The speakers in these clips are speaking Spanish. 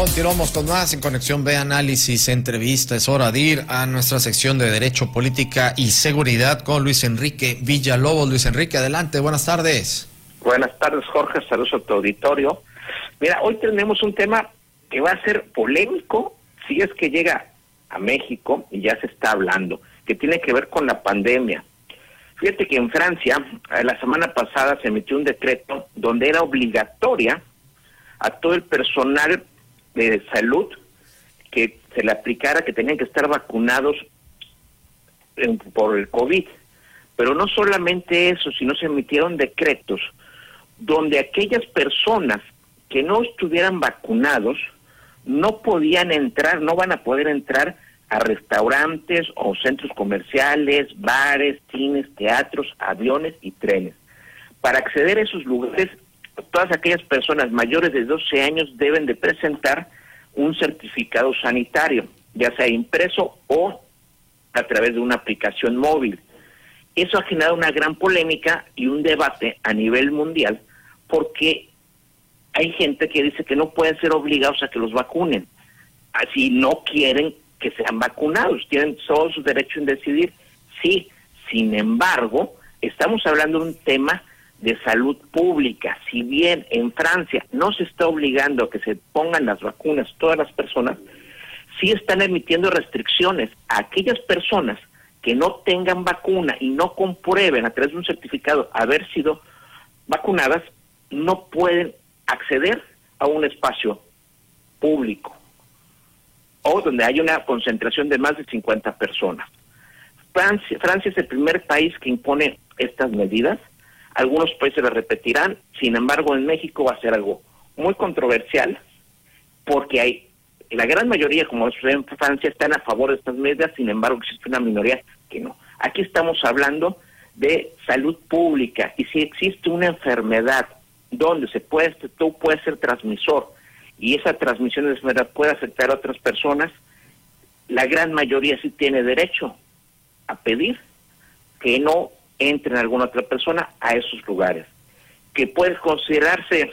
Continuamos con más en Conexión B Análisis, entrevista. Es hora de ir a nuestra sección de Derecho, Política y Seguridad con Luis Enrique Villalobos. Luis Enrique, adelante, buenas tardes. Buenas tardes, Jorge. Saludos a tu auditorio. Mira, hoy tenemos un tema que va a ser polémico si es que llega a México y ya se está hablando, que tiene que ver con la pandemia. Fíjate que en Francia, eh, la semana pasada se emitió un decreto donde era obligatoria a todo el personal de salud que se le aplicara que tenían que estar vacunados por el COVID. Pero no solamente eso, sino se emitieron decretos donde aquellas personas que no estuvieran vacunados no podían entrar, no van a poder entrar a restaurantes o centros comerciales, bares, cines, teatros, aviones y trenes. Para acceder a esos lugares, todas aquellas personas mayores de 12 años deben de presentar un certificado sanitario, ya sea impreso o a través de una aplicación móvil. Eso ha generado una gran polémica y un debate a nivel mundial porque hay gente que dice que no pueden ser obligados a que los vacunen. Así no quieren que sean vacunados, tienen todo su derecho en decidir. Sí, sin embargo, estamos hablando de un tema de salud pública. Si bien en Francia no se está obligando a que se pongan las vacunas todas las personas, sí están emitiendo restricciones a aquellas personas que no tengan vacuna y no comprueben a través de un certificado haber sido vacunadas, no pueden acceder a un espacio público o donde hay una concentración de más de 50 personas. Francia, Francia es el primer país que impone estas medidas. Algunos países las repetirán, sin embargo en México va a ser algo muy controversial porque hay la gran mayoría, como sucede en Francia, están a favor de estas medidas, sin embargo existe una minoría que no. Aquí estamos hablando de salud pública y si existe una enfermedad donde se puede, tú puedes ser transmisor y esa transmisión de enfermedad puede afectar a otras personas, la gran mayoría sí tiene derecho a pedir que no entre alguna otra persona a esos lugares. Que puede considerarse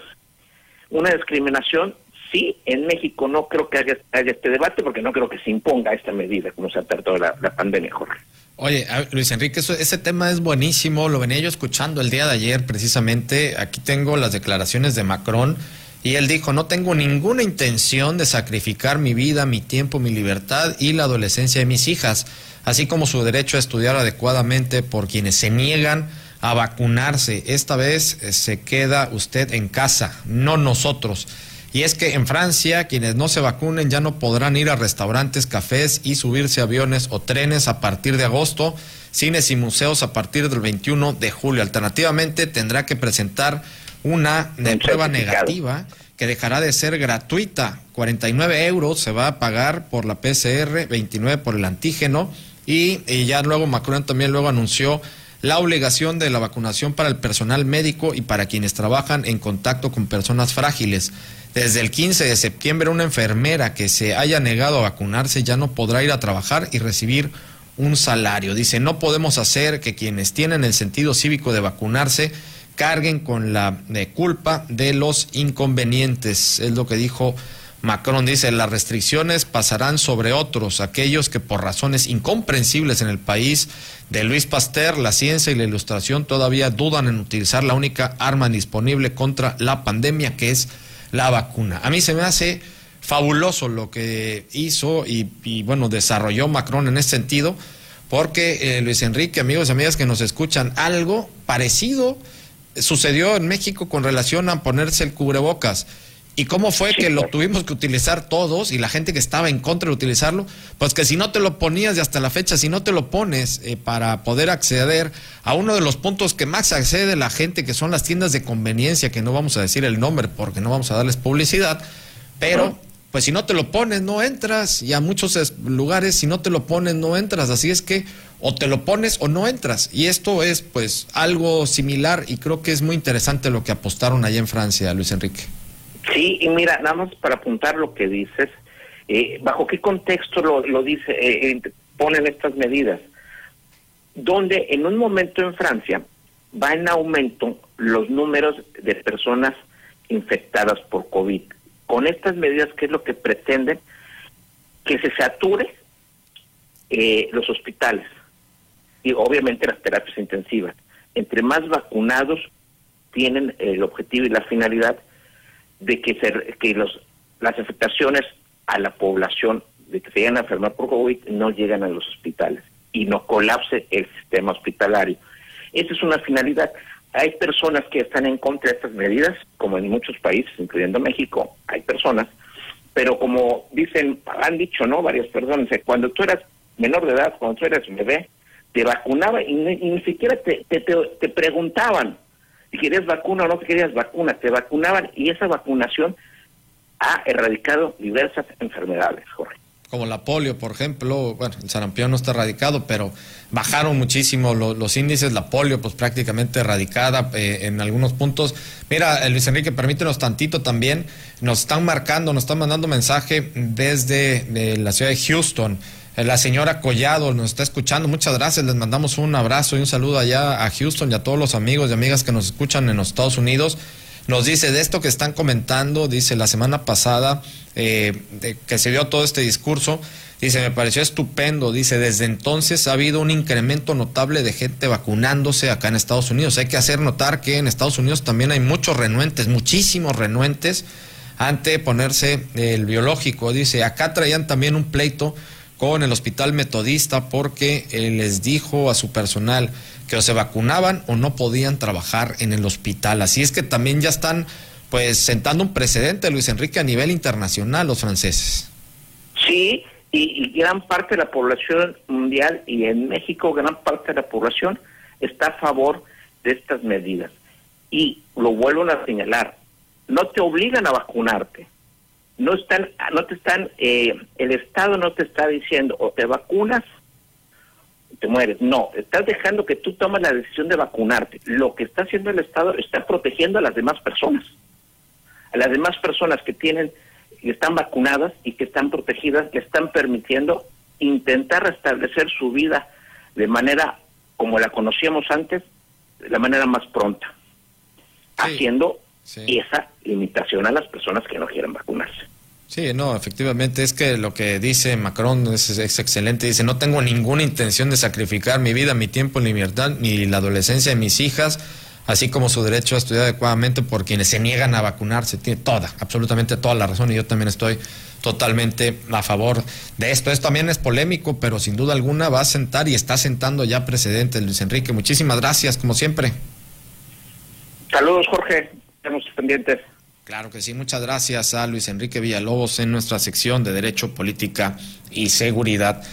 una discriminación, sí, en México no creo que haya, este debate porque no creo que se imponga esta medida como se ha tratado la, la pandemia, Jorge. Oye, Luis Enrique, ese tema es buenísimo, lo venía yo escuchando el día de ayer precisamente, aquí tengo las declaraciones de Macron y él dijo, no tengo ninguna intención de sacrificar mi vida, mi tiempo, mi libertad y la adolescencia de mis hijas, así como su derecho a estudiar adecuadamente por quienes se niegan a vacunarse. Esta vez eh, se queda usted en casa, no nosotros. Y es que en Francia quienes no se vacunen ya no podrán ir a restaurantes, cafés y subirse aviones o trenes a partir de agosto, cines y museos a partir del 21 de julio. Alternativamente tendrá que presentar una prueba negativa que dejará de ser gratuita. 49 euros se va a pagar por la PCR, 29 por el antígeno y, y ya luego Macron también luego anunció la obligación de la vacunación para el personal médico y para quienes trabajan en contacto con personas frágiles. Desde el 15 de septiembre, una enfermera que se haya negado a vacunarse ya no podrá ir a trabajar y recibir un salario. Dice, no podemos hacer que quienes tienen el sentido cívico de vacunarse carguen con la eh, culpa de los inconvenientes. Es lo que dijo Macron. Dice, las restricciones pasarán sobre otros, aquellos que por razones incomprensibles en el país de Luis Pasteur, la ciencia y la ilustración todavía dudan en utilizar la única arma disponible contra la pandemia, que es la vacuna. A mí se me hace fabuloso lo que hizo y, bueno, desarrolló Macron en ese sentido, porque eh, Luis Enrique, amigos y amigas que nos escuchan, algo parecido sucedió en México con relación a ponerse el cubrebocas. ¿Y cómo fue que lo tuvimos que utilizar todos y la gente que estaba en contra de utilizarlo? Pues que si no te lo ponías y hasta la fecha, si no te lo pones eh, para poder acceder a uno de los puntos que más accede la gente, que son las tiendas de conveniencia, que no vamos a decir el nombre porque no vamos a darles publicidad, pero pues si no te lo pones no entras y a muchos lugares si no te lo pones no entras. Así es que o te lo pones o no entras. Y esto es pues algo similar y creo que es muy interesante lo que apostaron allá en Francia, Luis Enrique. Sí, y mira, nada más para apuntar lo que dices, eh, ¿bajo qué contexto lo, lo dice, eh, eh, ponen estas medidas? Donde en un momento en Francia va en aumento los números de personas infectadas por COVID. con estas medidas, ¿qué es lo que pretenden? Que se sature eh, los hospitales y obviamente las terapias intensivas. Entre más vacunados tienen el objetivo y la finalidad de que, se, que los, las afectaciones a la población de que se vayan a enfermar por COVID no llegan a los hospitales y no colapse el sistema hospitalario. Esa es una finalidad. Hay personas que están en contra de estas medidas, como en muchos países, incluyendo México, hay personas, pero como dicen, han dicho, ¿no? Varias personas, cuando tú eras menor de edad, cuando tú eras bebé, te vacunaban y, ni siquiera te, te, te, preguntaban si querías vacuna o no querías vacuna, te vacunaban y esa vacunación ha erradicado diversas enfermedades, Jorge como la polio, por ejemplo, bueno, el sarampión no está erradicado, pero bajaron muchísimo los índices, la polio pues prácticamente erradicada eh, en algunos puntos. Mira, eh, Luis Enrique, permítenos tantito también, nos están marcando, nos están mandando mensaje desde la ciudad de Houston. Eh, la señora Collado nos está escuchando, muchas gracias, les mandamos un abrazo y un saludo allá a Houston y a todos los amigos y amigas que nos escuchan en los Estados Unidos. Nos dice de esto que están comentando, dice la semana pasada eh, que se dio todo este discurso, dice, me pareció estupendo, dice, desde entonces ha habido un incremento notable de gente vacunándose acá en Estados Unidos. Hay que hacer notar que en Estados Unidos también hay muchos renuentes, muchísimos renuentes ante ponerse el biológico. Dice, acá traían también un pleito con el hospital metodista porque les dijo a su personal que o se vacunaban o no podían trabajar en el hospital. Así es que también ya están pues sentando un precedente, Luis Enrique, a nivel internacional los franceses. Sí, y, gran parte de la población mundial y en México gran parte de la población está a favor de estas medidas. Y lo vuelvo a señalar, no te obligan a vacunarte. No están, no te están, eh, el Estado no te está diciendo o te vacunas te mueres. No, estás dejando que tú tomes la decisión de vacunarte. Lo que está haciendo el Estado está protegiendo a las demás personas. A las demás personas que tienen, que están vacunadas y que están protegidas, le están permitiendo intentar restablecer su vida de manera como la conocíamos antes, de la manera más pronta, haciendo esa limitación a las personas que no quieren vacunarse. Sí, no, efectivamente, es que lo que dice Macron es, excelente. Dice, no tengo ninguna intención de sacrificar mi vida, mi tiempo, mi libertad, ni la adolescencia de mis hijas, así como su derecho a estudiar adecuadamente por quienes se niegan a vacunarse. Tiene toda, absolutamente toda la razón y yo también estoy totalmente a favor de esto. Esto también es polémico, pero sin duda alguna va a sentar y está sentando ya precedentes, Luis Enrique. Muchísimas gracias, como siempre. Saludos, Jorge. Claro que sí, muchas gracias a Luis Enrique Villalobos en nuestra sección de Derecho, Política y Seguridad.